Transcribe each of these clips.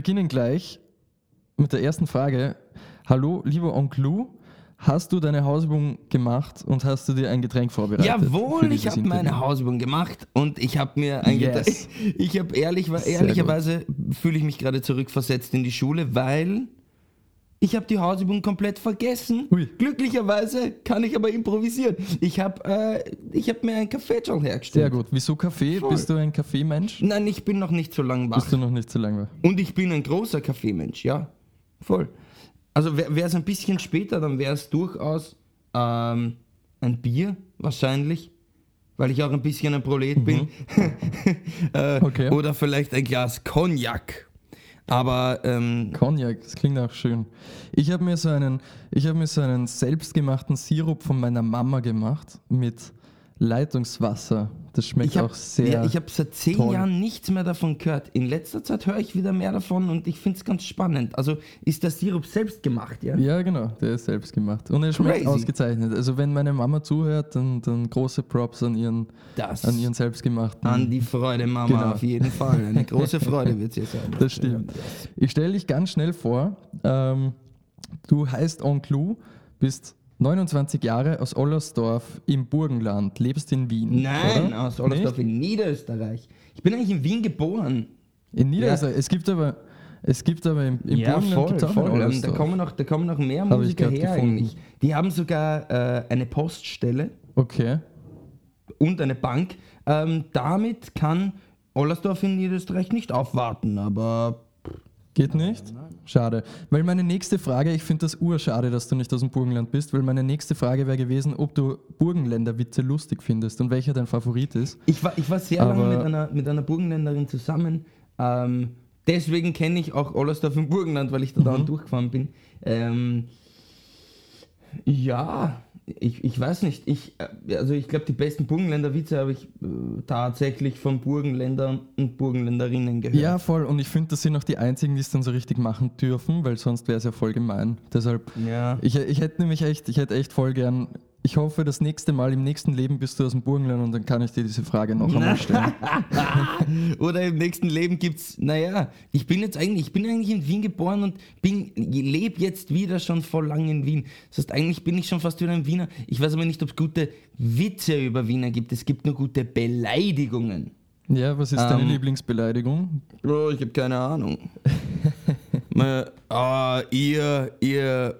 Wir beginnen gleich mit der ersten Frage. Hallo, lieber Onkel Lou, hast du deine Hausübung gemacht und hast du dir ein Getränk vorbereitet? Jawohl, ich habe meine? Hausübung gemacht und ich habe mir ein Yes. Getränk. Ich habe ehrlich, ehrlicherweise fühle ich mich gerade zurückversetzt in die Schule, weil ich habe die Hausübung komplett vergessen. Ui. Glücklicherweise kann ich aber improvisieren. Ich habe äh, ich hab mir einen Kaffee schon hergestellt. Sehr gut. Wieso Kaffee? Voll. Bist du ein Kaffeemensch? Nein, ich bin noch nicht so lange wach. Bist du noch nicht so lange? Und ich bin ein großer Kaffeemensch, ja. Voll. Also wäre es ein bisschen später, dann wäre es durchaus ähm, ein Bier, wahrscheinlich. Weil ich auch ein bisschen ein Prolet bin. äh, Okay. Oder vielleicht ein Glas Cognac. Aber ähm, Cognac, das klingt auch schön. Ich habe mir so einen, ich habe mir so einen selbstgemachten Sirup von meiner Mama gemacht mit Leitungswasser. Das schmeckt habe auch sehr. ja, ich hab seit zehn toll. Jahren nichts mehr davon gehört. In letzter Zeit höre ich wieder mehr davon und ich finde es ganz spannend. Also ist der Sirup selbst gemacht, ja? ja, genau, der ist selbst gemacht. Und er schmeckt Crazy. ausgezeichnet. Also wenn meine Mama zuhört, dann, dann große Props an ihren, Das an ihren selbstgemachten. an die Freude, Mama, Genau. auf jeden Fall. Eine große Freude wird es ihr sein. Das stimmt. Ich stelle dich ganz schnell vor. Ähm, du heißt Onkel Lou, bist 29 Jahre aus Ollersdorf im Burgenland, lebst in Wien. Nein, oder? aus Ollersdorf Nicht? in Niederösterreich. Ich bin eigentlich in Wien geboren. In Niederösterreich. Es gibt aber, es gibt aber im, im Burgenland gibt's auch in Ähm, da, kommen noch, da kommen noch mehr Hab ich Musiker her gefunden. eigentlich. Die haben sogar äh, eine Poststelle Okay. und eine Bank. Ähm, damit kann Ollersdorf in Niederösterreich nicht aufwarten, aber Geht nicht? Schade. Weil meine nächste Frage, ich finde das urschade, dass du nicht aus dem Burgenland bist, weil meine nächste Frage wäre gewesen, ob du Burgenländer-Witze lustig findest und welcher dein Favorit ist. ich war, ich war sehr lange Aber- mit einer, mit einer Burgenländerin zusammen. Ähm, deswegen kenne ich auch Ollersdorf im Burgenland, weil ich da Mhm. dauernd durchgefahren bin. Ähm, ja, ich, ich weiß nicht. Ich, äh, also ich glaube, die besten Burgenländer-Witze habe ich äh, tatsächlich von Burgenländern und Burgenländerinnen gehört. Ja, voll. Und ich finde, das sind auch die einzigen, die es dann so richtig machen dürfen, weil sonst wäre es ja voll gemein. Deshalb, Ja. ich, ich hätte nämlich echt, ich hätte echt voll gern, ich hoffe, das nächste Mal, im nächsten Leben bist du aus dem Burgenland und dann kann ich dir diese Frage noch einmal stellen. Oder im nächsten Leben gibt's, naja, ich bin jetzt eigentlich, ich bin eigentlich in Wien geboren und bin, lebe jetzt wieder schon voll lang in Wien. Das heißt, eigentlich bin ich schon fast wieder ein Wiener. Ich weiß aber nicht, ob es gute Witze über Wiener gibt. Es gibt nur gute Beleidigungen. Ja, was ist deine Ähm, Lieblingsbeleidigung? Bro, ich habe keine Ahnung. Mal, Ah, ihr, ihr,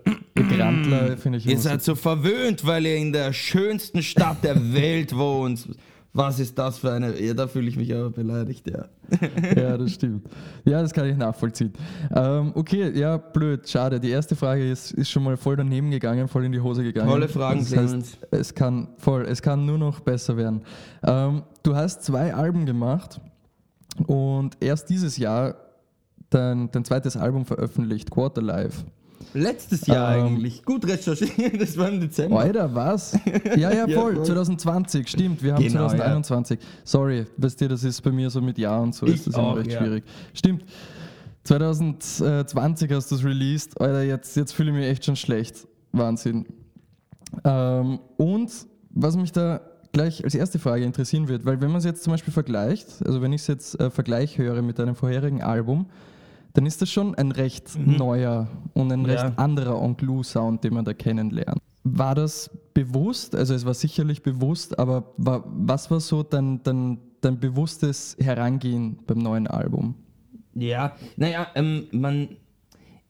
finde ich ihr seid so verwöhnt, weil ihr in der schönsten Stadt der Welt wohnt. Was ist das für eine, ja, da fühle ich mich aber beleidigt, ja. Ja, das stimmt. Ja, das kann ich nachvollziehen. Ähm, okay, ja, blöd, schade. Die erste Frage ist, ist schon mal voll daneben gegangen, voll in die Hose gegangen. Tolle Fragen, das heißt, es kann voll, es kann nur noch besser werden. Ähm, du hast zwei Alben gemacht und erst dieses Jahr dein, dein zweites Album veröffentlicht, Quarterlife. Letztes Jahr Ähm, eigentlich. Gut recherchiert, das war im Dezember. Alter, was? Ja, ja, Ja, voll. voll. 2020, stimmt. Wir haben Genau, 2021. Sorry, weißt du, das ist bei mir so mit Jahr und so Ich ist das immer auch, recht ja. schwierig. Stimmt. 2020 hast du es released. Alter, jetzt, jetzt fühle ich mich echt schon schlecht. Wahnsinn. Ähm, und was mich da gleich als erste Frage interessieren wird, weil wenn man es jetzt zum Beispiel vergleicht, also wenn ich es jetzt äh, Vergleich höre mit deinem vorherigen Album, dann ist das schon ein recht neuer und ein Mhm. Ja. recht anderer Onkel Lou Sound, den man da kennenlernt. War das bewusst? Also es war sicherlich bewusst, aber war, was war so dein, dein, dein bewusstes Herangehen beim neuen Album? Ja, naja, ähm, man,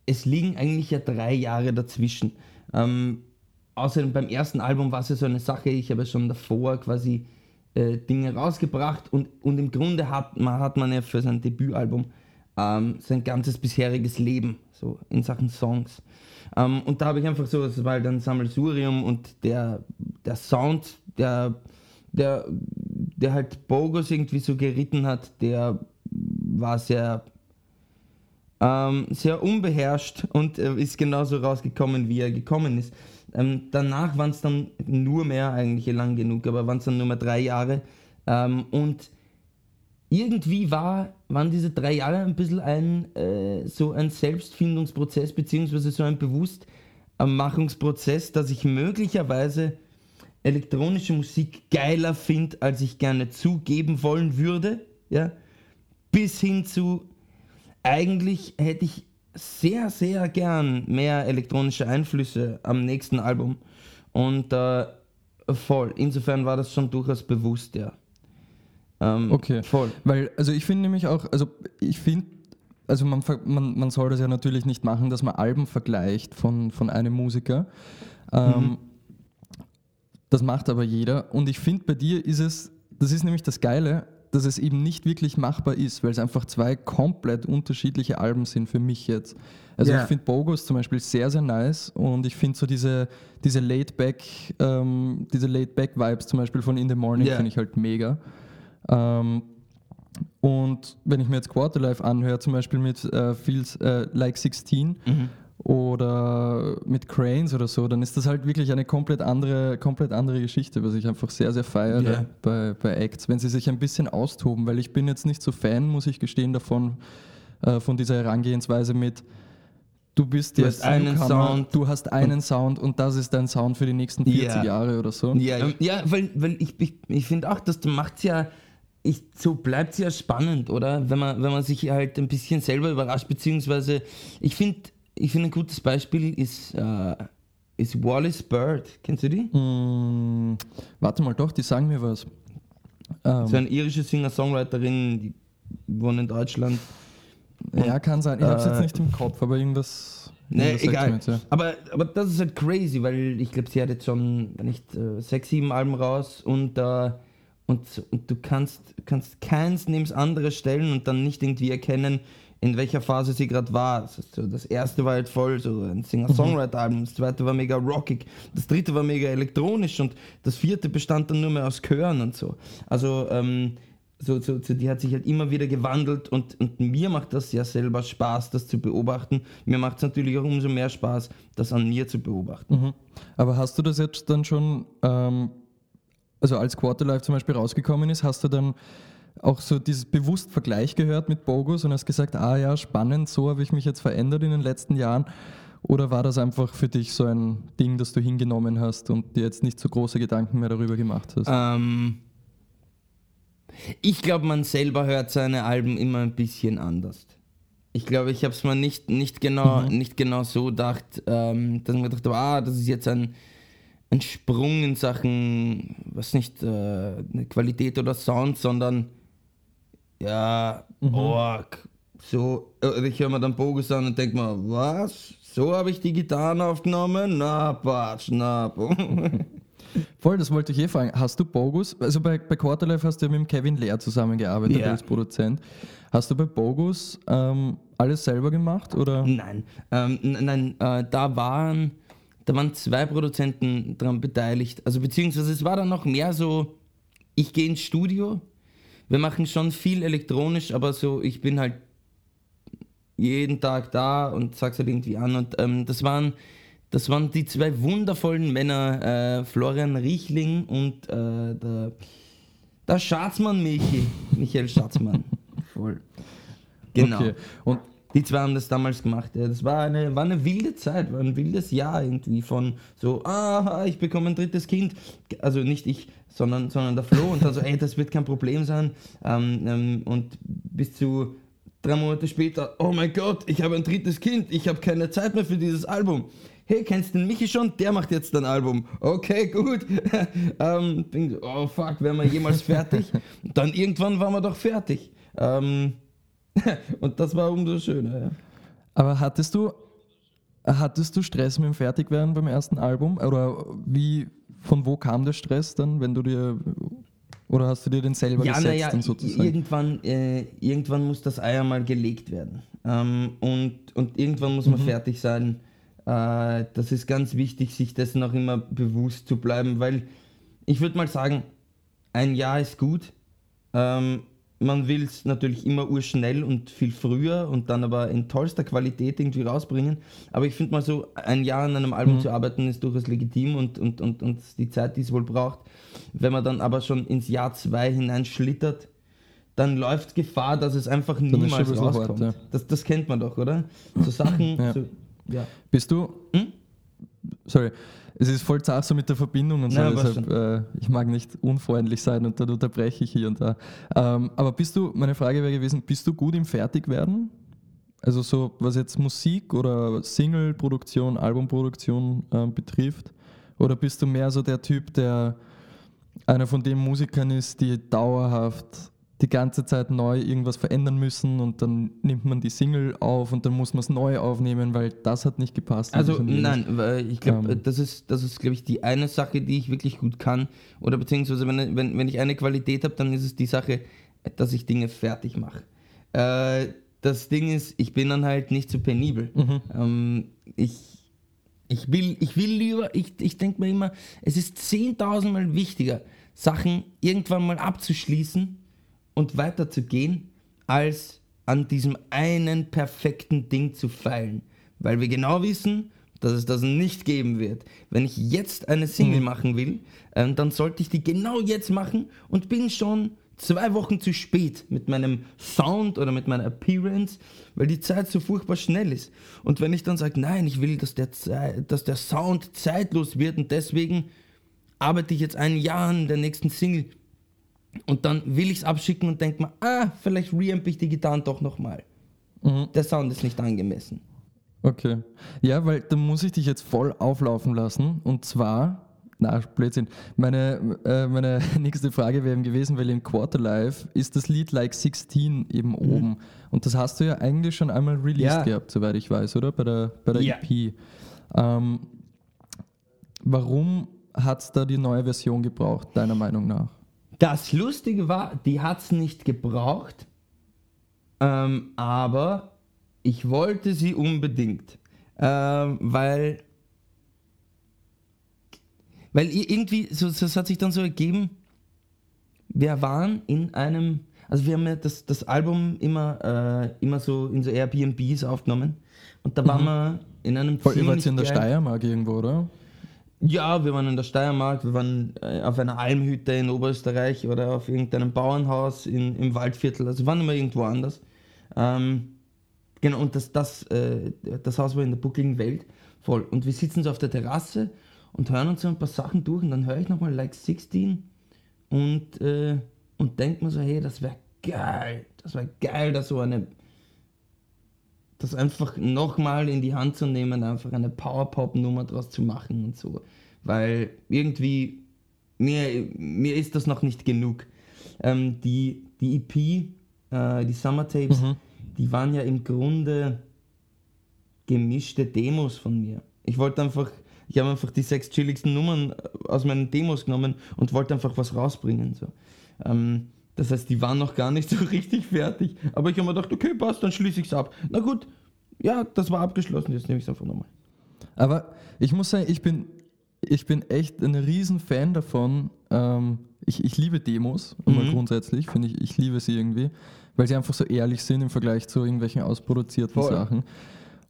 es liegen eigentlich ja drei Jahre dazwischen. Ähm, außerdem beim ersten Album war es ja so eine Sache, ich habe ja schon davor quasi äh, Dinge rausgebracht und, und im Grunde hat man, hat man ja für sein Debütalbum ähm, sein ganzes bisheriges Leben, so in Sachen Songs. Ähm, und da habe ich einfach so, es war ein Sammelsurium und der, der Sound, der, der, der halt Bogus irgendwie so geritten hat, der war sehr, ähm, sehr unbeherrscht und äh, ist genauso rausgekommen, wie er gekommen ist. Ähm, danach waren es dann nur mehr, eigentlich lang genug, aber waren es dann nur mehr drei Jahre. Ähm, und irgendwie war, waren diese drei Jahre ein bisschen ein, äh, so ein Selbstfindungsprozess, beziehungsweise so ein Bewusstmachungsprozess, dass ich möglicherweise elektronische Musik geiler finde, als ich gerne zugeben wollen würde. Ja? Bis hin zu, eigentlich hätte ich sehr, sehr gern mehr elektronische Einflüsse am nächsten Album. Und äh, voll. Insofern war das schon durchaus bewusst, ja. Ähm, okay. Voll. Weil, also ich finde nämlich auch, also ich finde, also man, man, man soll das ja natürlich nicht machen, dass man Alben vergleicht von, von einem Musiker. Ähm, mhm. Das macht aber jeder. Und ich finde, bei dir ist es, das ist nämlich das Geile, dass es eben nicht wirklich machbar ist, weil es einfach zwei komplett unterschiedliche Alben sind für mich jetzt. Also yeah. ich finde Bogus zum Beispiel sehr, sehr nice und ich finde so diese, diese Laid-Back, ähm, diese Laid-Back-Vibes zum Beispiel von In the Morning yeah. finde ich halt mega. Ähm, und wenn ich mir jetzt Quarterlife anhöre, zum Beispiel mit äh, Feels äh, Like 16, mhm oder mit Cranes oder so, dann ist das halt wirklich eine komplett andere, komplett andere Geschichte, was ich einfach sehr, sehr feiere yeah. bei, bei Acts, wenn sie sich ein bisschen austoben, weil ich bin jetzt nicht so Fan, muss ich gestehen, davon, äh, von dieser Herangehensweise mit du bist du jetzt einen Sound. du hast einen Sound und das ist dein Sound für die nächsten 40 yeah. Jahre oder so. Ja, ja weil, weil ich, ich, ich finde auch, das macht ja ich, so bleibt es ja spannend, oder? Wenn man, wenn man sich halt ein bisschen selber überrascht, beziehungsweise ich finde, ich finde ein gutes Beispiel ist, äh, ist Wallace Bird. Kennst du die? Mm, warte mal, doch, die sagen mir was. Ähm. So eine irische Singer-Songwriterin, die wohnt in Deutschland. ja, kann sein. Ich äh, habe es jetzt nicht im Kopf, aber irgendwas. Nee, egal. Mit, ja. aber, aber das ist halt crazy, weil ich glaube, sie hat jetzt schon nicht äh, sechs, sieben Alben raus und, äh, und, und du kannst, kannst keins neben das andere stellen und dann nicht irgendwie erkennen, in welcher Phase sie gerade war. Das, so, das erste war halt voll so ein Singer-Songwriter-Album, das zweite war mega rockig, das dritte war mega elektronisch und das vierte bestand dann nur mehr aus Chören und so. Also ähm, so, so, so, die hat sich halt immer wieder gewandelt und, und mir macht das ja selber Spaß, das zu beobachten. Mir macht es natürlich auch umso mehr Spaß, das an mir zu beobachten. Mhm. Aber hast du das jetzt dann schon, ähm, also als Quarterlife zum Beispiel rausgekommen ist, hast du dann auch so dieses bewusst Vergleich gehört mit Bogus und hast gesagt, ah ja, spannend, so habe ich mich jetzt verändert in den letzten Jahren? Oder war das einfach für dich so ein Ding, das du hingenommen hast und dir jetzt nicht so große Gedanken mehr darüber gemacht hast? Ähm, ich glaube, man selber hört seine Alben immer ein bisschen anders. Ich glaube, ich habe es mir nicht, nicht, genau, mhm. nicht genau so gedacht, ähm, dass ich mir dachte, ah, das ist jetzt ein, ein Sprung in Sachen, was nicht, äh, Qualität oder Sound, sondern ja, mhm. Org. So, äh, ich höre mir dann Bogus an und denke mir, was? So habe ich die Gitarren aufgenommen? Na, Patsch, na. Voll, das wollte ich eh fragen. Hast du Bogus, also bei, bei Quarterlife hast du ja mit dem Kevin Lehr zusammengearbeitet yeah. als Produzent. Hast du bei Bogus ähm, alles selber gemacht? Oder? Nein, ähm, nein, äh, da waren, da waren zwei Produzenten daran beteiligt. Also beziehungsweise es war dann noch mehr so, ich gehe ins Studio, wir machen schon viel elektronisch, aber so, ich bin halt jeden Tag da und sag's halt irgendwie an. Und ähm, das waren das waren die zwei wundervollen Männer, äh, Florian Riechling und äh, der, der Schatzmann Michi, Michael Schatzmann. Voll. Genau. Okay. Und die zwei haben das damals gemacht. Ja. Das war eine, war eine wilde Zeit, war ein wildes Jahr irgendwie von so, aha, ich bekomme ein drittes Kind. Also nicht ich, sondern, sondern der Flo und dann so, ey, das wird kein Problem sein. Ähm, ähm, und bis zu drei Monate später, oh mein Gott, ich habe ein drittes Kind, ich habe keine Zeit mehr für dieses Album. Hey, kennst du den Michi schon? Der macht jetzt ein Album. Okay, gut. ähm, oh fuck, wären wir jemals fertig? dann irgendwann waren wir doch fertig. Ähm, und das war umso schöner, ja. Aber hattest du, hattest du Stress mit dem Fertigwerden beim ersten Album? Oder wie, von wo kam der Stress dann, wenn du dir oder hast du dir den selber ja, gesetzt ja, sozusagen? Irgendwann, äh, irgendwann muss das Ei einmal gelegt werden. Ähm, und, und irgendwann muss man mhm. fertig sein. Äh, das ist ganz wichtig, sich dessen auch immer bewusst zu bleiben, weil ich würde mal sagen, ein Jahr ist gut. Ähm, man will es natürlich immer urschnell und viel früher und dann aber in tollster Qualität irgendwie rausbringen. Aber ich finde mal so, ein Jahr an einem Album mhm. zu arbeiten ist durchaus legitim und, und, und, und die Zeit, die es wohl braucht. Wenn man dann aber schon ins Jahr zwei hineinschlittert, dann läuft Gefahr, dass es einfach dann niemals rauskommt. Hart, ja. das, das kennt man doch, oder? So Sachen. Ja. So, ja. Bist du. Hm? Sorry es ist voll zart so mit der Verbindung und so. Nein, deshalb, äh, ich mag nicht unfreundlich sein und dann unterbreche ich hier und da. Ähm, aber bist du, meine Frage wäre gewesen, bist du gut im Fertigwerden? Also so, was jetzt Musik oder Single-Produktion, Albumproduktion äh, betrifft? Oder bist du mehr so der Typ, der einer von den Musikern ist, die dauerhaft die ganze Zeit neu irgendwas verändern müssen und dann nimmt man die Single auf und dann muss man es neu aufnehmen, weil das hat nicht gepasst. Also nein, weil ich glaube, ähm. das ist, das ist glaube ich, die eine Sache, die ich wirklich gut kann. Oder beziehungsweise, wenn, wenn, wenn ich eine Qualität habe, dann ist es die Sache, dass ich Dinge fertig mache. Äh, das Ding ist, ich bin dann halt nicht so penibel. Mhm. Ähm, ich, ich, will, ich will lieber, ich, ich denke mir immer, es ist 10.000 Mal wichtiger, Sachen irgendwann mal abzuschließen und weiterzugehen, als an diesem einen perfekten Ding zu feilen. Weil wir genau wissen, dass es das nicht geben wird. Wenn ich jetzt eine Single mhm. machen will, äh, dann sollte ich die genau jetzt machen und bin schon zwei Wochen zu spät mit meinem Sound oder mit meiner Appearance, weil die Zeit so furchtbar schnell ist. Und wenn ich dann sage, nein, ich will, dass der, dass der Sound zeitlos wird und deswegen arbeite ich jetzt ein Jahr an der nächsten Single und dann will ich es abschicken und denke mir, ah, vielleicht reamp ich die Gitarren doch nochmal. Mhm. Der Sound ist nicht angemessen. Okay. Ja, weil da muss ich dich jetzt voll auflaufen lassen. Und zwar na, Blödsinn. Meine, äh, meine nächste Frage wäre gewesen, weil in Quarterlife ist das Lied Like 16 eben mhm. oben. Und das hast du ja eigentlich schon einmal released ja. gehabt, soweit ich weiß, oder? Bei der, bei der ja. EP. Ähm, warum hat es da die neue Version gebraucht, deiner Meinung nach? Das Lustige war, die hat es nicht gebraucht, ähm, aber ich wollte sie unbedingt, ähm, weil weil irgendwie, so, das hat sich dann so ergeben, wir waren in einem, also wir haben ja das, das Album immer, äh, immer so in so Airbnbs aufgenommen und da waren mhm. wir in einem Voll, Ihr wart in der Steiermark irgendwo, oder? Ja, wir waren in der Steiermark, wir waren äh, auf einer Almhütte in Oberösterreich oder auf irgendeinem Bauernhaus in, im Waldviertel, also wir waren immer irgendwo anders. Ähm, genau, und das, das, äh, das Haus war in der buckligen Welt voll. Und wir sitzen so auf der Terrasse und hören uns so ein paar Sachen durch und dann höre ich nochmal Like 16 und, äh, und denke mir so, hey, das wäre geil, das wäre geil, da so eine, das einfach nochmal in die Hand zu nehmen, einfach eine Powerpop-Nummer draus zu machen und so. Weil irgendwie, mir, mir ist das noch nicht genug. Ähm, die, die EP, äh, die Summer Tapes, mhm. die waren ja im Grunde gemischte Demos von mir. Ich wollte einfach ich habe einfach die sechs chilligsten Nummern äh, aus meinen Demos genommen und wollte einfach was rausbringen. So. Ähm, das heißt, die waren noch gar nicht so richtig fertig. Aber ich habe mir gedacht, okay, passt, dann schließe ich es ab. Na gut, ja, das war abgeschlossen, jetzt nehme ich es einfach nochmal. Aber ich muss sagen, ich bin, ich bin echt ein riesen Fan davon. Ähm, ich, ich liebe Demos immer mhm. grundsätzlich, finde ich, ich liebe sie irgendwie, weil sie einfach so ehrlich sind im Vergleich zu irgendwelchen ausproduzierten Voll. Sachen.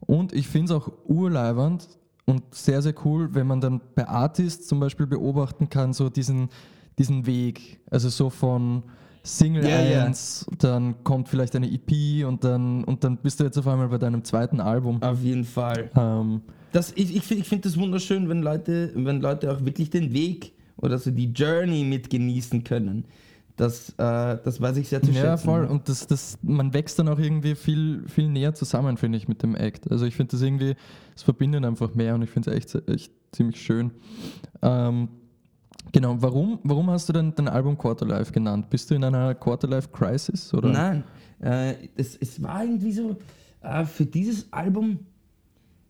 Und ich finde es auch urleibernd, und sehr, sehr cool, wenn man dann bei Artists zum Beispiel beobachten kann, so diesen, diesen Weg. Also so von Single yeah, 1, yeah. dann kommt vielleicht eine EP und dann, und dann bist du jetzt auf einmal bei deinem zweiten Album. Auf jeden Fall. Ähm, das, ich ich finde ich find das wunderschön, wenn Leute, wenn Leute auch wirklich den Weg oder so die Journey mit genießen können. Das, äh, das weiß ich sehr zu schätzen. Ja, voll. Und das, das, man wächst dann auch irgendwie viel, viel näher zusammen, finde ich, mit dem Act. Also ich finde das irgendwie, es verbindet einfach mehr und ich finde es echt, echt ziemlich schön. Ähm, genau, warum, warum hast du denn dein Album Quarterlife genannt? Bist du in einer Quarterlife-Crisis? Nein, äh, es, es war irgendwie so, äh, für dieses Album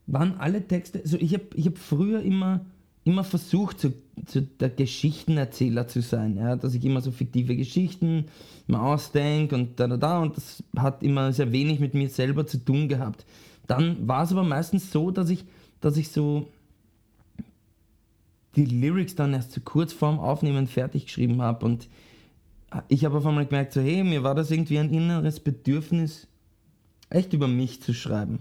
waren alle Texte, also ich habe ich hab früher immer immer versucht, so, so, der Geschichtenerzähler zu sein. Ja? Dass ich immer so fiktive Geschichten mal ausdenke und da, da, da. Und das hat immer sehr wenig mit mir selber zu tun gehabt. Dann war es aber meistens so, dass ich, dass ich so die Lyrics dann erst so kurz vorm Aufnehmen fertig geschrieben habe. Und ich habe auf einmal gemerkt, so, hey, mir war das irgendwie ein inneres Bedürfnis, echt über mich zu schreiben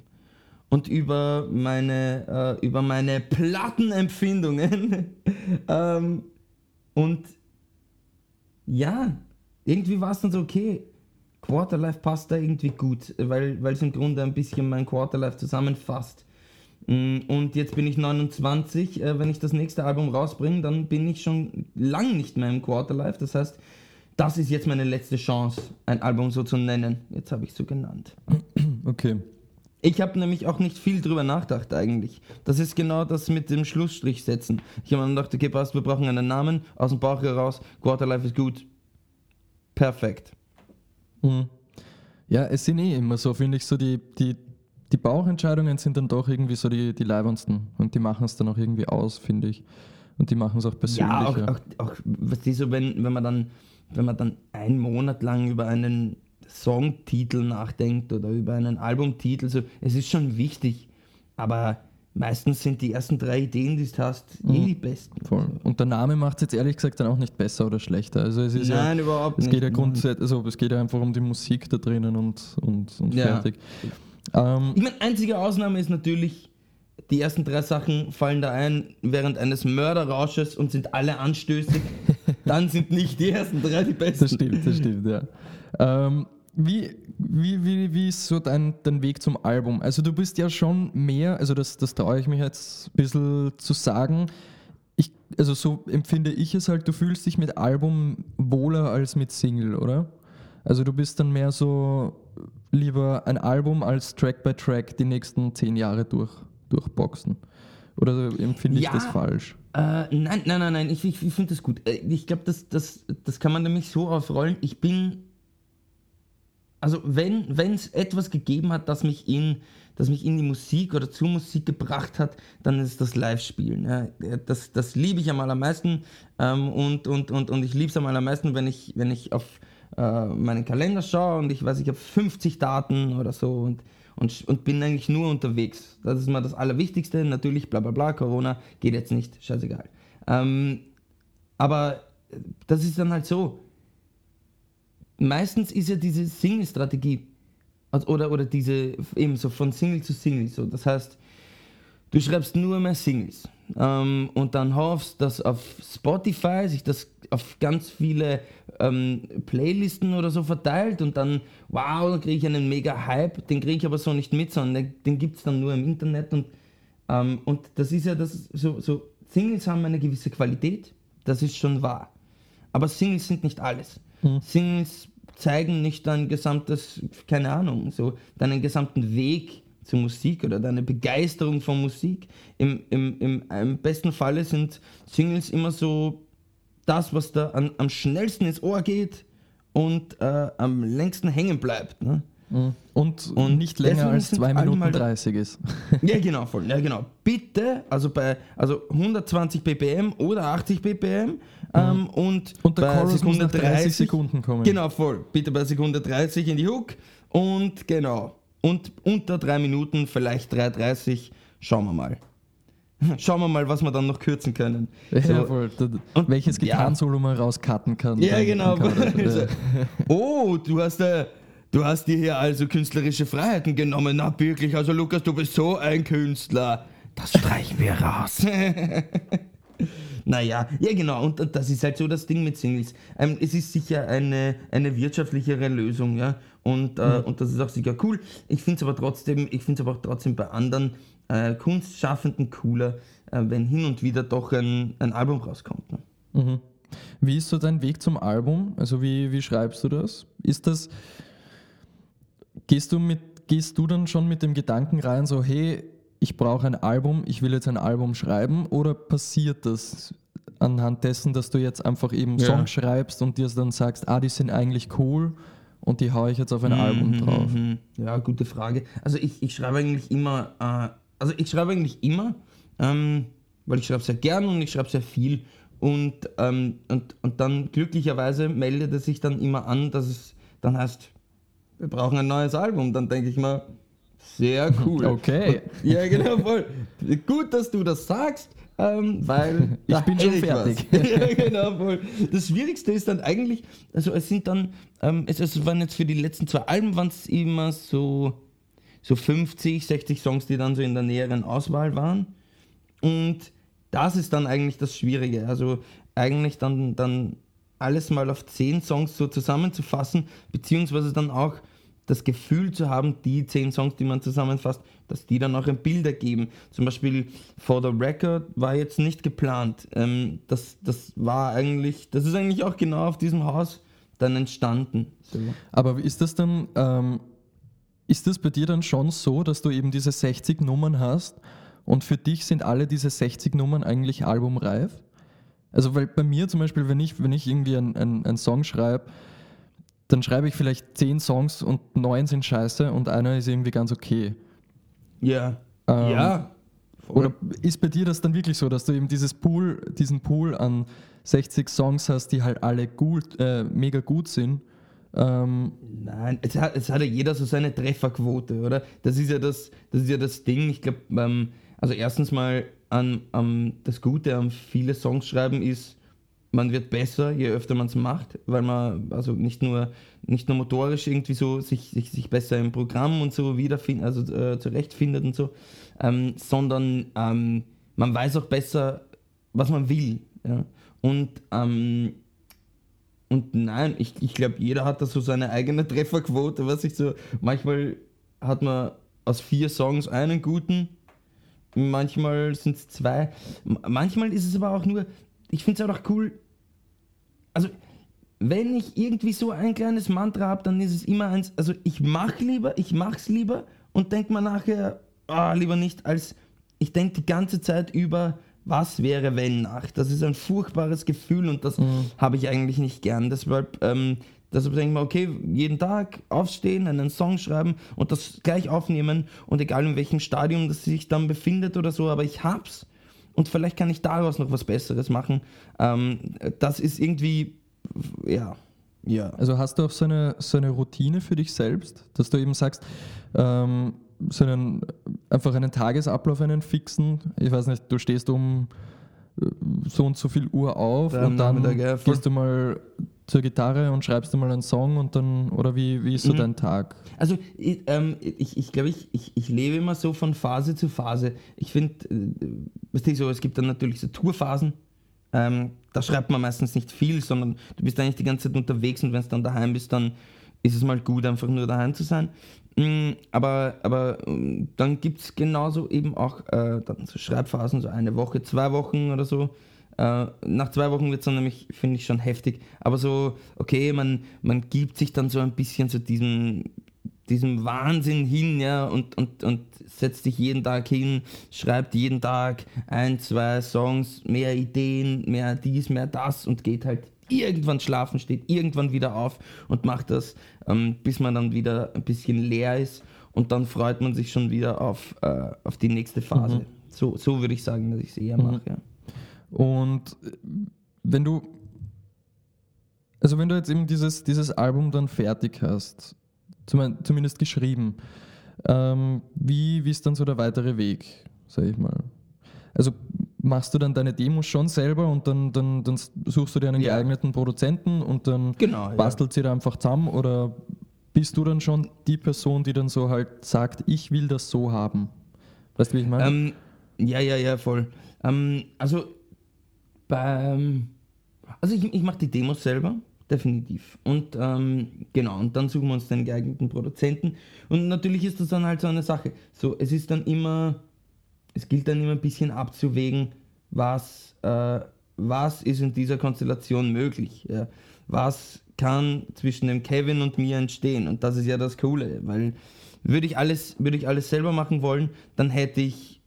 und über meine, äh, über meine Plattenempfindungen. ähm, und ja, irgendwie war es dann so, okay, Quarterlife passt da irgendwie gut, weil es im Grunde ein bisschen mein Quarterlife zusammenfasst. Mm, und jetzt bin ich 29, äh, wenn ich das nächste Album rausbringe, dann bin ich schon lang nicht mehr im Quarterlife. Das heißt, das ist jetzt meine letzte Chance, ein Album so zu nennen. Jetzt habe ich es so genannt. Okay. Ich habe nämlich auch nicht viel drüber nachgedacht eigentlich. Das ist genau das mit dem Schlussstrich setzen. Ich habe mir gedacht, okay, passt, wir brauchen einen Namen, aus dem Bauch heraus, Quarterlife ist gut. Perfekt. Mhm. Ja, es sind eh immer so, finde ich, so die, die, die Bauchentscheidungen sind dann doch irgendwie so die, die leibendsten und die machen es dann auch irgendwie aus, finde ich. Und die machen es auch persönlich. Ja, auch, auch, auch was die so, wenn, wenn man dann, wenn man dann einen Monat lang über einen Songtitel nachdenkt oder über einen Albumtitel, so, es ist schon wichtig, aber meistens sind die ersten drei Ideen, die du hast, eh Mhm. die besten. Voll. Und der Name macht es jetzt ehrlich gesagt dann auch nicht besser oder schlechter. Also es ist Nein, ja, überhaupt es nicht. geht ja grundsätzlich, also es geht ja einfach um die Musik da drinnen und, und, und Ja. fertig. Ähm, Ich meine, einzige Ausnahme ist natürlich, die ersten drei Sachen fallen da ein während eines Mörderrausches und sind alle anstößig. Dann sind nicht die ersten drei die besten. Das stimmt, das stimmt, ja. Ähm, wie, wie, wie, wie ist so dein, dein Weg zum Album? Also du bist ja schon mehr, also das, das traue ich mich jetzt ein bisschen zu sagen. Ich, also so empfinde ich es halt, du fühlst dich mit Album wohler als mit Single, oder? Also du bist dann mehr so lieber ein Album als Track by Track die nächsten zehn Jahre durch, durchboxen. Oder empfinde ich Ja. das falsch? Äh, nein, nein, nein, nein, ich, ich, ich finde das gut. Äh, Ich glaube, das, das, das kann man nämlich so aufrollen. Ich bin. Also, wenn es etwas gegeben hat, das mich, in, das mich in die Musik oder zur Musik gebracht hat, dann ist es das Live-Spielen. Ja. Das, das liebe ich am allermeisten ähm, und, und, und, und ich liebe es am allermeisten, wenn ich, wenn ich auf äh, meinen Kalender schaue und ich weiß, ich habe 50 Daten oder so und, und, und bin eigentlich nur unterwegs. Das ist mal das Allerwichtigste. Natürlich, bla bla bla, Corona geht jetzt nicht, scheißegal. Ähm, aber das ist dann halt so. Meistens ist ja diese Single-Strategie oder, oder diese eben so von Single zu Single so. Das heißt, du schreibst nur mehr Singles ähm, und dann hoffst, dass auf Spotify sich das auf ganz viele ähm, Playlisten oder so verteilt und dann, wow, dann kriege ich einen mega Hype, den kriege ich aber so nicht mit, sondern den, den gibt es dann nur im Internet und, ähm, und das ist ja das, so, so Singles haben eine gewisse Qualität, das ist schon wahr. Aber Singles sind nicht alles. Singles zeigen nicht dein gesamtes, keine Ahnung, so deinen gesamten Weg zur Musik oder deine Begeisterung von Musik. Im, im, im, im besten Falle sind Singles immer so das, was da an, am schnellsten ins Ohr geht und äh, am längsten hängen bleibt. Ne? Und, Und nicht länger als sind 2 alle Minuten mal da- 30 ist. Ja, genau, voll. Ja, genau. Bitte, also bei also 120 ppm oder 80 ppm ähm, und, Und der bei Chorus muss nach 30 Sekunden kommen. Genau, voll. Bitte bei Sekunde 30 in die Hook und genau. Und unter 3 Minuten, vielleicht 3,30. Schauen wir mal. Schauen wir mal, was wir dann noch kürzen können. Ja, So. voll. Da- Und- welches ja. Gitarrensolo man rauscutten kann. Ja, genau. äh, oh, du hast, äh, du hast dir hier also künstlerische Freiheiten genommen. Na wirklich, also Lukas, du bist so ein Künstler. Das streichen wir raus. naja, ja genau, und das ist halt so das Ding mit Singles. Ähm, es ist sicher eine, eine wirtschaftlichere Lösung, ja. Und, äh, und das ist auch sicher cool. Ich finde es aber trotzdem, ich finde es aber auch trotzdem bei anderen äh, Kunstschaffenden cooler, äh, wenn hin und wieder doch ein, ein Album rauskommt. Ne? Mhm. Wie ist so dein Weg zum Album? Also wie, wie schreibst du das? Ist das, gehst du mit, gehst du dann schon mit dem Gedanken rein, so hey, ich brauche ein Album, ich will jetzt ein Album schreiben oder passiert das anhand dessen, dass du jetzt einfach eben Ja. Songs schreibst und dir dann sagst, ah, die sind eigentlich cool und die haue ich jetzt auf ein Album drauf? Mhm. Ja, gute Frage. Also ich, ich schreibe eigentlich immer, äh, also ich schreibe eigentlich immer, ähm, weil ich schreibe sehr gern und ich schreibe sehr viel. Und, ähm, und, und dann glücklicherweise meldet es sich dann immer an, dass es dann heißt, wir brauchen ein neues Album. Dann denke ich mal, sehr cool. Okay. Und, ja, genau, voll. Gut, dass du das sagst, ähm, weil Ich bin schon fertig. ja, genau, voll. Das Schwierigste ist dann eigentlich, also es sind dann, ähm, es, es waren jetzt für die letzten zwei Alben waren es immer so, so 50, 60 Songs, die dann so in der näheren Auswahl waren. Und das ist dann eigentlich das Schwierige. Also eigentlich dann, dann alles mal auf 10 Songs so zusammenzufassen, beziehungsweise dann auch das Gefühl zu haben, die 10 Songs, die man zusammenfasst, dass die dann auch ein Bild ergeben. Zum Beispiel For the Record war jetzt nicht geplant. Ähm, das, das war eigentlich, das ist eigentlich auch genau auf diesem Haus dann entstanden. So. Aber ist das dann, ähm, ist das bei dir dann schon so, dass du eben diese 60 Nummern hast und für dich sind alle diese 60 Nummern eigentlich albumreif? Also, weil bei mir zum Beispiel, wenn ich, wenn ich irgendwie einen ein Song schreibe, dann schreibe ich vielleicht 10 Songs und 9 sind scheiße und einer ist irgendwie ganz okay. Ja. Ähm, ja. Oder ist bei dir das dann wirklich so, dass du eben dieses Pool, diesen Pool an 60 Songs hast, die halt alle gut, äh, mega gut sind? Ähm, Nein, es hat, es hat ja jeder so seine Trefferquote, oder? Das ist ja das, das, ist ja das Ding. Ich glaube, ähm, also erstens mal an, an das Gute am viele Songs schreiben ist, man wird besser, je öfter man es macht, weil man also nicht nur, nicht nur motorisch irgendwie so sich, sich, sich besser im Programm und so wiederfindet, also äh, zurechtfindet und so, ähm, sondern ähm, man weiß auch besser, was man will. Ja? Und, ähm, und nein, ich, ich glaube, jeder hat da so seine eigene Trefferquote, was ich so, manchmal hat man aus vier Songs einen guten, manchmal sind es zwei, manchmal ist es aber auch nur, ich finde es auch cool, also wenn ich irgendwie so ein kleines Mantra habe, dann ist es immer eins, also ich mache lieber, ich mache es lieber und denke mir nachher, ah, lieber nicht, als ich denke die ganze Zeit über, was wäre, wenn nach. Das ist ein furchtbares Gefühl und das mhm. habe ich eigentlich nicht gern. Deshalb, ähm, deshalb denke ich mir, okay, jeden Tag aufstehen, einen Song schreiben und das gleich aufnehmen und egal in welchem Stadium das sich dann befindet oder so, aber ich hab's und vielleicht kann ich daraus noch was Besseres machen. Ähm, das ist irgendwie, ja. Ja. Also hast du auch so eine, so eine Routine für dich selbst, dass du eben sagst, ähm, so einen, einfach einen Tagesablauf, einen fixen, ich weiß nicht, du stehst um äh, so und so viel Uhr auf Dann und dann ja, gehst du mal zur Gitarre und schreibst du mal einen Song und dann, oder wie, wie ist so mhm. dein Tag? Also ich ähm, ich, ich, glaube, ich, ich, ich lebe immer so von Phase zu Phase. Ich finde, äh, weißt du, so, es gibt dann natürlich so Tourphasen, ähm, da schreibt man meistens nicht viel, sondern du bist eigentlich die ganze Zeit unterwegs und wenn du dann daheim bist, dann ist es mal gut, einfach nur daheim zu sein. Mm, aber, aber mm, dann gibt es genauso eben auch äh, dann so Schreibphasen, so eine Woche, zwei Wochen oder so. Äh, nach zwei Wochen wird es dann nämlich, finde ich, schon heftig. Aber so, okay, man, man gibt sich dann so ein bisschen zu diesem, diesem Wahnsinn hin, ja, und, und, und setzt sich jeden Tag hin, schreibt jeden Tag ein, zwei Songs, mehr Ideen, mehr dies, mehr das und geht halt irgendwann schlafen, steht irgendwann wieder auf und macht das, ähm, bis man dann wieder ein bisschen leer ist und dann freut man sich schon wieder auf, äh, auf die nächste Phase. Mhm. So, so würde ich sagen, dass ich es eher mhm. mache. Ja. Und äh, wenn du, also wenn du jetzt eben dieses, dieses Album dann fertig hast, zumindest geschrieben, ähm, wie, wie ist dann so der weitere Weg, sag ich mal? Also machst du dann deine Demos schon selber und dann, dann, dann suchst du dir einen ja. geeigneten Produzenten und dann genau, bastelt ja. sie da einfach zusammen oder bist du dann schon die Person, die dann so halt sagt, ich will das so haben? Weißt du, wie ich meine? Ähm, ja, ja, ja, voll. Ähm, also beim also ich, ich mache die Demos selber, definitiv. Und ähm, genau, und dann suchen wir uns den geeigneten Produzenten. Und natürlich ist das dann halt so eine Sache. So, es ist dann immer es gilt dann immer ein bisschen abzuwägen, was, äh, was ist in dieser Konstellation möglich. Ja? Was kann zwischen dem Kevin und mir entstehen? Und das ist ja das Coole, weil würde ich alles, würde ich alles selber machen wollen, dann hätte ich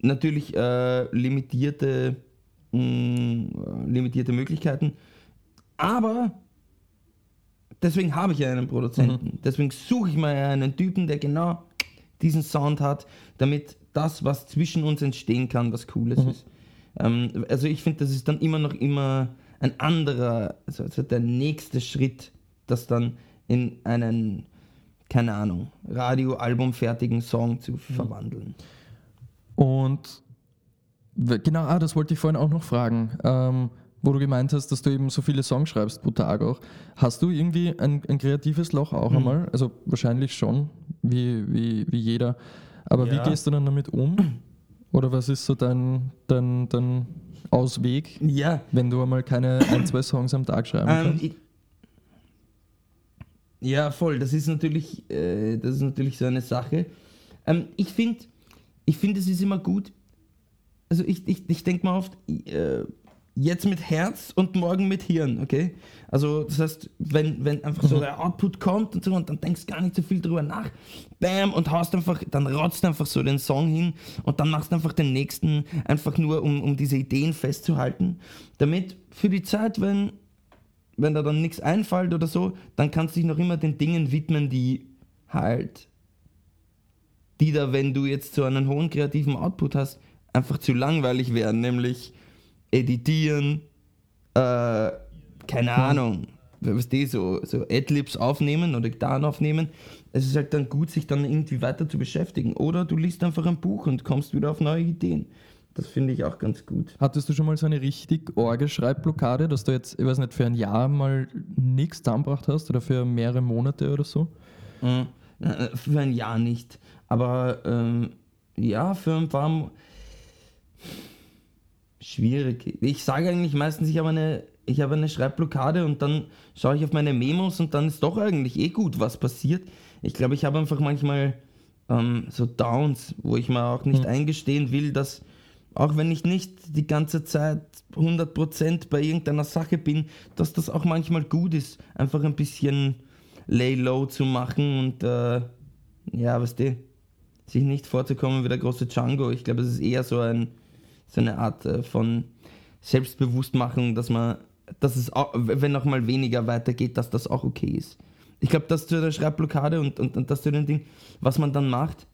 natürlich äh, limitierte, mh, mm, limitierte Möglichkeiten. Aber deswegen habe ich ja einen Produzenten. Mhm. Deswegen suche ich mal einen Typen, der genau diesen Sound hat, damit das, was zwischen uns entstehen kann, was Cooles mhm. ist. Ähm, also ich finde, das ist dann immer noch immer ein anderer, also, also der nächste Schritt, das dann in einen, keine Ahnung, radioalbumfertigen Song zu mhm. verwandeln. Und genau, ah, das wollte ich vorhin auch noch fragen. Ähm, wo du gemeint hast, dass du eben so viele Songs schreibst pro Tag auch. Hast du irgendwie ein, ein kreatives Loch auch mhm. einmal? Also wahrscheinlich schon, wie, wie, wie jeder. Aber ja. wie gehst du dann damit um? Oder was ist so dein, dein, dein Ausweg, ja. wenn du einmal keine ein, zwei Songs am Tag schreiben ähm, kannst? ja, voll. Das ist natürlich, äh, das ist natürlich so eine Sache. Ähm, ich finde, ich find, es ist immer gut. Also ich, ich, ich denke mal oft, äh, jetzt mit Herz und morgen mit Hirn, okay? Also das heißt, wenn, wenn einfach so der Output kommt und so und dann denkst gar nicht so viel drüber nach, bam, und haust einfach, dann rotzt einfach so den Song hin und dann machst du einfach den nächsten, einfach nur um, um diese Ideen festzuhalten, damit für die Zeit, wenn, wenn da dann nichts einfällt oder so, dann kannst du dich noch immer den Dingen widmen, die halt, die da, wenn du jetzt so einen hohen kreativen Output hast, einfach zu langweilig werden, nämlich editieren, äh, keine Ahnung, was die so, so Adlibs aufnehmen oder Gitarren aufnehmen. Es ist halt dann gut, sich dann irgendwie weiter zu beschäftigen. Oder du liest einfach ein Buch und kommst wieder auf neue Ideen. Das finde ich auch ganz gut. Hattest du schon mal so eine richtig orge Schreibblockade, dass du jetzt, ich weiß nicht, für ein Jahr mal nichts zusammengebracht hast oder für mehrere Monate oder so? Mhm. Für ein Jahr nicht. Aber ähm, ja, für ein paar Monate schwierig. Ich sage eigentlich meistens, ich habe eine, ich habe eine Schreibblockade und dann schaue ich auf meine Memos und dann ist doch eigentlich eh gut, was passiert. Ich glaube, ich habe einfach manchmal ähm, so Downs, wo ich mir auch nicht mhm. eingestehen will, dass auch wenn ich nicht die ganze Zeit 100% bei irgendeiner Sache bin, dass das auch manchmal gut ist, einfach ein bisschen lay low zu machen und äh, ja, weißt du, sich nicht vorzukommen wie der große Django. Ich glaube, es ist eher so ein so eine Art äh, von Selbstbewusstmachung, dass man, dass es auch, wenn auch mal weniger weitergeht, dass das auch okay ist. Ich glaube, dass zu der Schreibblockade und, und, und das zu dem Ding, was man dann macht,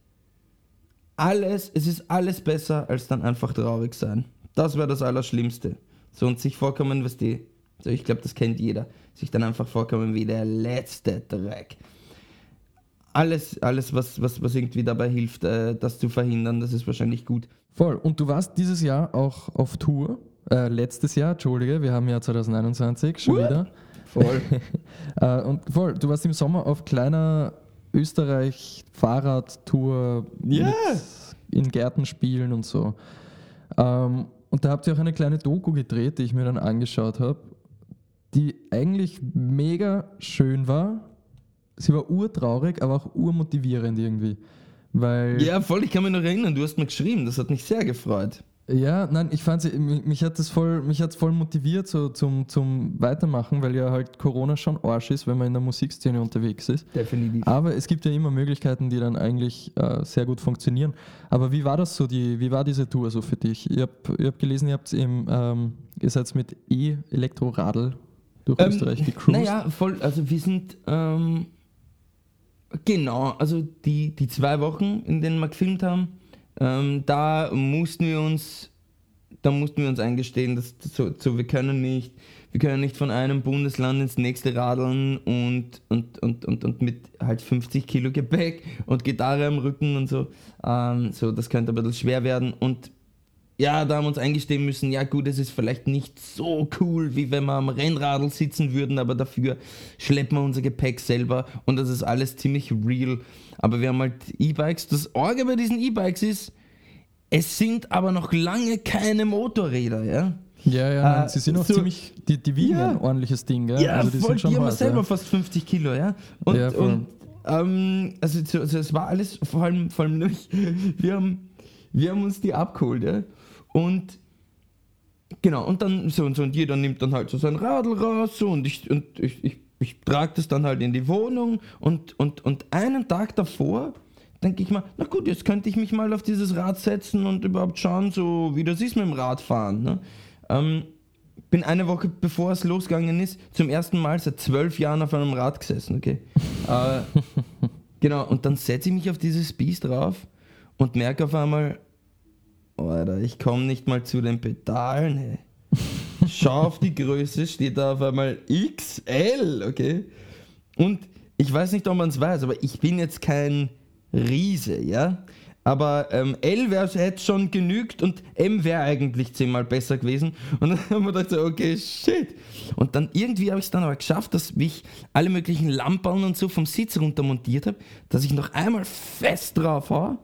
alles, es ist alles besser, als dann einfach traurig sein. Das wäre das Allerschlimmste. So und sich vorkommen, was die, so ich glaube, das kennt jeder, sich dann einfach vorkommen wie der letzte Dreck. Alles, alles was, was, was irgendwie dabei hilft, äh, das zu verhindern, das ist wahrscheinlich gut. Voll. Und du warst dieses Jahr auch auf Tour. Äh, letztes Jahr, Entschuldige, wir haben ja 2021 schon What? wieder. Voll. äh, und voll, du warst im Sommer auf kleiner Österreich-Fahrradtour yeah. in Gärten spielen und so. Ähm, und da habt ihr auch eine kleine Doku gedreht, die ich mir dann angeschaut habe, die eigentlich mega schön war. Sie war urtraurig, aber auch urmotivierend irgendwie. Weil ja, voll, ich kann mich noch erinnern, du hast mir geschrieben, das hat mich sehr gefreut. Ja, nein, ich fand mich, mich hat das voll, mich hat's voll motiviert so zum, zum Weitermachen, weil ja halt Corona schon Arsch ist, wenn man in der Musikszene unterwegs ist. Definitiv. Aber es gibt ja immer Möglichkeiten, die dann eigentlich äh, sehr gut funktionieren. Aber wie war das so, die, wie war diese Tour so für dich? Ich habe hab gelesen, ihr, habt im, ähm, ihr seid mit E-Elektroradl durch ähm, Österreich gecruised. Naja, voll, also wir sind... Ähm Genau, also die, die zwei Wochen, in denen wir gefilmt haben, ähm, da mussten wir uns, da mussten wir uns eingestehen, dass so, so, wir können nicht, wir können nicht von einem Bundesland ins nächste radeln und, und, und, und, und mit halt 50 Kilo Gepäck und Gitarre am Rücken und so. Ähm, so, das könnte ein bisschen schwer werden. Und ja, da haben wir uns eingestehen müssen, ja gut, es ist vielleicht nicht so cool, wie wenn wir am Rennradl sitzen würden, aber dafür schleppen wir unser Gepäck selber und das ist alles ziemlich real. Aber wir haben halt E-Bikes. Das Orge bei diesen E-Bikes ist, es sind aber noch lange keine Motorräder, ja. Ja, ja, äh, sie sind auch so, ziemlich, die, die wiegen ja, ein ordentliches Ding, gell? Ja, also die voll, sind schon die haben selber ja. fast 50 Kilo, ja. Und, ja, und ähm, also, also es war alles, vor allem, vor allem nicht, wir haben, wir haben uns die abgeholt, ja. Und genau, und dann so und so und jeder nimmt dann halt so sein Radl raus so und ich, und ich, ich, ich trage das dann halt in die Wohnung und, und, und einen Tag davor denke ich mal, na gut, jetzt könnte ich mich mal auf dieses Rad setzen und überhaupt schauen, so wie das ist mit dem Radfahren. Ne? Ähm, bin eine Woche bevor es losgegangen ist, zum ersten Mal seit zwölf Jahren auf einem Rad gesessen, okay? äh, genau, und dann setze ich mich auf dieses Biest drauf und merke auf einmal, Alter, ich komme nicht mal zu den Pedalen. Hey. Schau auf die Größe, steht da auf einmal XL, okay? Und ich weiß nicht, ob man es weiß, aber ich bin jetzt kein Riese, ja? Aber ähm, L wäre hätte schon genügt und M wäre eigentlich zehnmal besser gewesen. Und dann haben wir gedacht, okay, shit. Und dann irgendwie habe ich es dann aber geschafft, dass ich alle möglichen Lampen und so vom Sitz runter montiert habe, dass ich noch einmal fest drauf habe,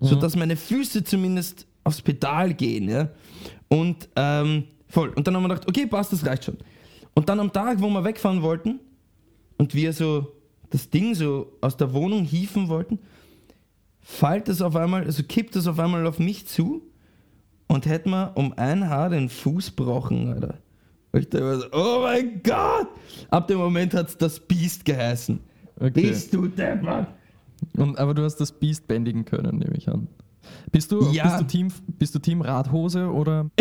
mhm. sodass meine Füße zumindest aufs Pedal gehen, ja. Und ähm, voll. Und dann haben wir gedacht, okay, passt, das reicht schon. Und dann am Tag, wo wir wegfahren wollten und wir so das Ding so aus der Wohnung hieven wollten, fällt es auf einmal, also kippt es auf einmal auf mich zu und hätte mir um ein Haar den Fuß gebrochen, Alter. Und ich dachte so, oh mein Gott! Ab dem Moment hat es das Biest geheißen. Okay. Bist du deppert? Und, aber du hast das Biest bändigen können, nehme ich an. Bist du, Ja. bist du, Team, bist du Team Radhose oder?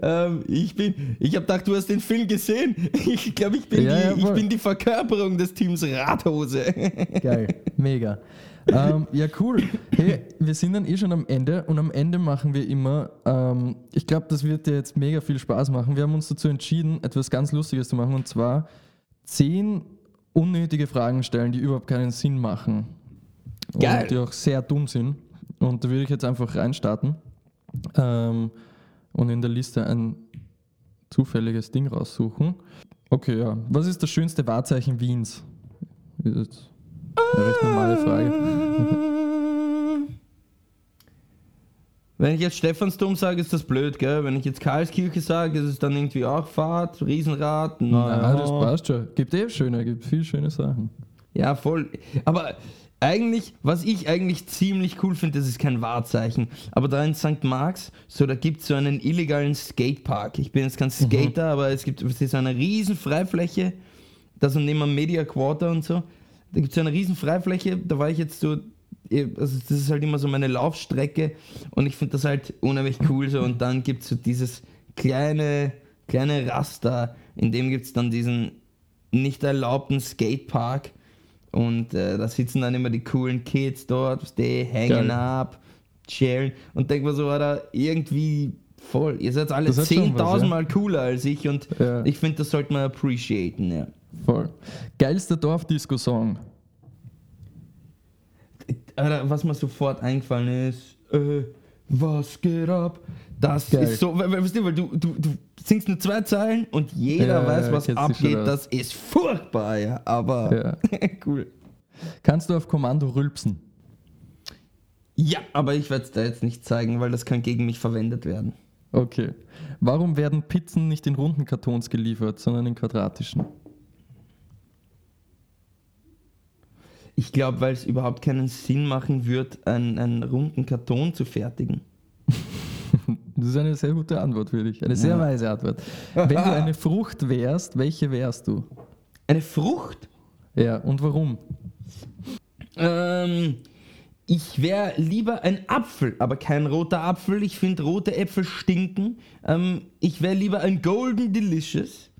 Ähm, ich bin, ich habe gedacht, du hast den Film gesehen. Ich glaube, ich, bin Ja, ja, die- ich bin die Verkörperung des Teams Radhose. Geil, mega. ähm, ja, cool. Hey, wir sind dann eh schon am Ende und am Ende machen wir immer, ähm, ich glaube, das wird dir jetzt mega viel Spaß machen. Wir haben uns dazu entschieden, etwas ganz Lustiges zu machen und zwar zehn unnötige Fragen stellen, die überhaupt keinen Sinn machen. Geil. Und die auch sehr dumm sind. Und da würde ich jetzt einfach reinstarten ähm, und in der Liste ein zufälliges Ding raussuchen. Okay, ja. Was ist das schönste Wahrzeichen Wiens? Ist jetzt eine recht normale Frage. Wenn ich jetzt Stephansdom sage, ist das blöd, gell? Wenn ich jetzt Karlskirche sage, ist es dann irgendwie auch Fahrt, Riesenrad. Na, Na, das passt schon. Gibt eh schöne, gibt viel schöne Sachen. Ja, voll. Aber eigentlich, was ich eigentlich ziemlich cool finde, das ist kein Wahrzeichen. Aber da in St. Marx, so da gibt es so einen illegalen Skatepark. Ich bin jetzt kein Skater, aber es gibt es ist so eine riesen Freifläche, da so neben dem Media Quarter und so. Da gibt es so eine riesen Freifläche, da war ich jetzt so, eh, also das ist halt immer so meine Laufstrecke und ich finde das halt unheimlich cool so. Und dann gibt es so dieses kleine, kleine Raster, in dem gibt es dann diesen nicht erlaubten Skatepark. Und äh, da sitzen dann immer die coolen Kids dort, die hängen ab, chillen und denk mir so, Alter, irgendwie voll. Ihr seid alle Das hat schon was, 10.000 ja. Mal cooler als ich und Ja. ich finde, das sollte man appreciaten, ja. Voll. Geilster Dorfdisco-Song. Alter, was mir sofort eingefallen ist, äh, was geht ab? Das Geil. ist so, weil, weil, weil du, du, du singst nur zwei Zeilen und jeder Ja, weiß, was abgeht. Das ist furchtbar, ja, aber Ja. cool. Kannst du auf Kommando rülpsen? Ja, aber ich werde es da jetzt nicht zeigen, weil das kann gegen mich verwendet werden. Okay. Warum werden Pizzen nicht in runden Kartons geliefert, sondern in quadratischen? Ich glaube, weil es überhaupt keinen Sinn machen wird, einen, einen runden Karton zu fertigen. Das ist eine sehr gute Antwort für dich. Eine sehr Ja. weise Antwort. Wenn du eine Frucht wärst, welche wärst du? Eine Frucht? Ja, und warum? Ähm, ich wäre lieber ein Apfel, aber kein roter Apfel. Ich finde rote Äpfel stinken. Ähm, ich wäre lieber ein Golden Delicious.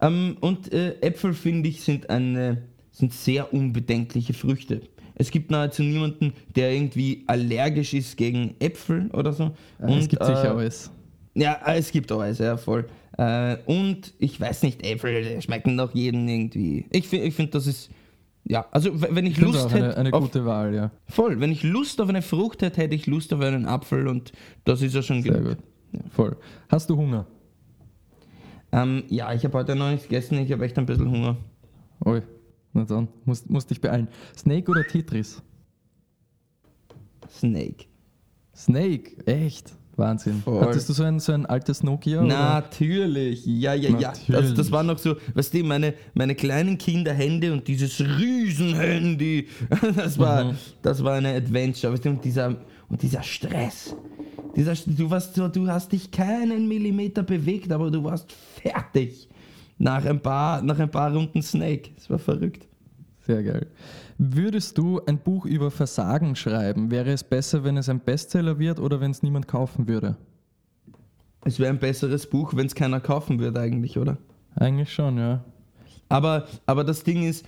Ähm, und äh, Äpfel, finde ich, sind, eine, sind sehr unbedenkliche Früchte. Es gibt nahezu niemanden, der irgendwie allergisch ist gegen Äpfel oder so. es gibt sicher äh, alles. Ja, es gibt alles, ja, voll. Äh, und ich weiß nicht, Äpfel schmecken doch jeden irgendwie. Ich finde, ich find, das ist. Ja, also wenn ich, Ich finde Lust auch eine, hätte. eine auf, gute Wahl, ja. voll, wenn ich Lust auf eine Frucht hätte, hätte ich Lust auf einen Apfel und das ist ja schon Sehr gut. Voll. Hast du Hunger? Ähm, ja, ich habe heute noch nichts gegessen, ich habe echt ein bisschen Hunger. Oi, na dann, musst, musst dich beeilen. Snake oder Tetris? Snake. Snake, echt? Wahnsinn. Voll. Hattest du so ein, so ein altes Nokia? oder? Natürlich, ja, ja, ja. Das, Natürlich. das war noch so, weißt du, meine, meine kleinen Kinderhände und dieses Riesenhandy, das war, Mhm. das war eine Adventure, weißt du, und dieser, und dieser Stress. Dieser, du, warst so, du hast dich keinen Millimeter bewegt, aber du warst fertig. Nach ein paar, nach ein paar Runden Snake. Das war verrückt. Sehr geil. Würdest du ein Buch über Versagen schreiben? Wäre es besser, wenn es ein Bestseller wird oder wenn es niemand kaufen würde? Es wäre ein besseres Buch, wenn es keiner kaufen würde, eigentlich, oder? Eigentlich schon, ja. Aber, aber das Ding ist,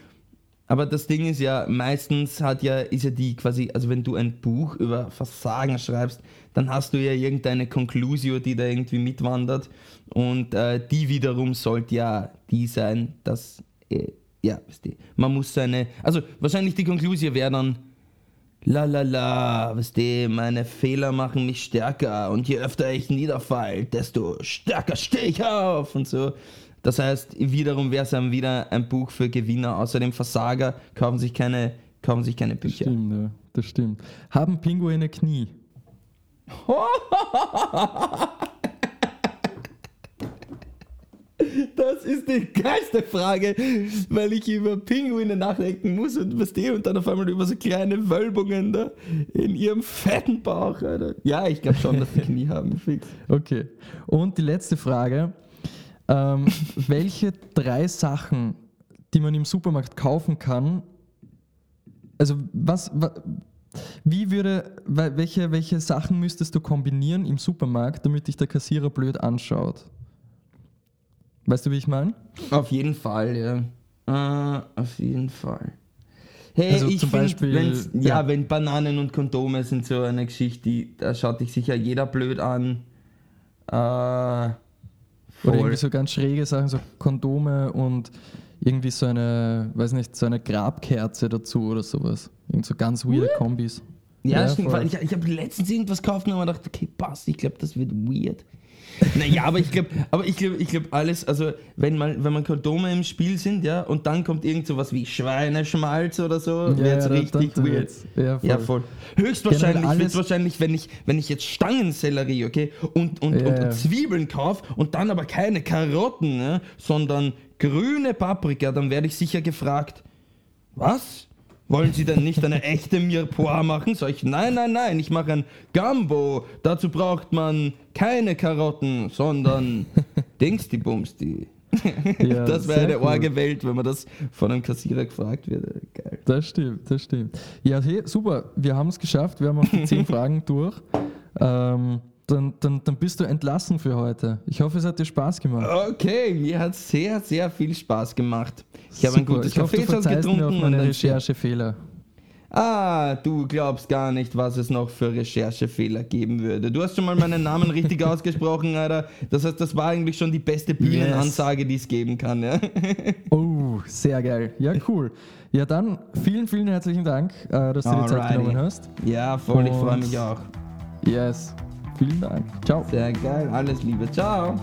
aber das Ding ist ja, meistens hat ja, ist ja die quasi, also wenn du ein Buch über Versagen schreibst, dann hast du ja irgendeine Conclusio, die da irgendwie mitwandert. Und äh, die wiederum sollte ja die sein, dass, äh, ja, man muss seine, also wahrscheinlich die Conclusio wäre dann, la la la, meine Fehler machen mich stärker und je öfter ich niederfall, desto stärker stehe ich auf und so. Das heißt, wiederum wäre es dann wieder ein Buch für Gewinner. Außerdem Versager kaufen sich keine, kaufen sich keine Bücher. Stimmt, ja. Das stimmt. Haben Pinguine Knie? Das ist die geilste Frage, weil ich über Pinguine nachdenken muss und was die und dann auf einmal über so kleine Wölbungen da in ihrem fetten Bauch. Alter. Ja, ich glaube schon, dass die Knie haben. Fix. Okay. Und die letzte Frage. Ähm, welche drei Sachen, die man im Supermarkt kaufen kann, also was, wa- wie würde, welche, welche Sachen müsstest du kombinieren im Supermarkt, damit dich der Kassierer blöd anschaut? Weißt du, wie ich meine? Auf jeden Fall, ja. Äh, auf jeden Fall. Hey, Also ich finde, ja, ja. wenn Bananen und Kondome sind so eine Geschichte, die, da schaut dich sicher jeder blöd an. Äh, Oder irgendwie so ganz schräge Sachen, so Kondome und irgendwie so eine, weiß nicht, so eine Grabkerze dazu oder sowas. Irgend so ganz weirde Kombis. Ja, Ja, stimmt. voll. Ich, ich habe letztens irgendwas gekauft und habe mir gedacht, okay, passt, ich glaube, das wird weird. Naja, aber ich glaube, aber ich glaube, ich glaube alles, also wenn man, wenn man Kondome im Spiel sind, ja, und dann kommt irgend sowas wie Schweineschmalz oder so, wird's da- richtig dann weird. Ja, voll. Ja, voll. Höchstwahrscheinlich wird es wahrscheinlich, wenn ich, wenn ich jetzt Stangensellerie, okay, und, und, Ja, und, ja. und Zwiebeln kaufe und dann aber keine Karotten, ne, sondern grüne Paprika, dann werde ich sicher gefragt, was? Wollen Sie denn nicht eine echte Mirepoix machen? Sag ich, nein, nein, nein, ich mache ein Gambo. Dazu braucht man keine Karotten, sondern Dingsti Bumsti. Ja, das wäre eine cool. orge Welt, wenn man das von einem Kassierer gefragt wird. Geil. Das stimmt, das stimmt. Ja, hey, super, wir haben es geschafft, wir haben auch die zehn Fragen durch. Ähm, dann, dann, dann bist du entlassen für heute. Ich hoffe, es hat dir Spaß gemacht. Okay, mir hat sehr, sehr viel Spaß gemacht. Ich habe ein gutes ich Kaffee schon verzeihst mir getrunken. meine Recherchefehler. Ah, du glaubst gar nicht, was es noch für Recherchefehler geben würde. Du hast schon mal meinen Namen richtig ausgesprochen, Alter. Das heißt, das war eigentlich schon die beste Bühnenansage, die es geben kann. Ja? Oh, sehr geil. Ja, cool. Ja, dann vielen, vielen herzlichen Dank, äh, dass du dir die Zeit Alrighty. genommen hast. ja, voll, ich Und- freue mich auch. Yes, vielen Dank. Ciao. Sehr geil, alles Liebe, ciao.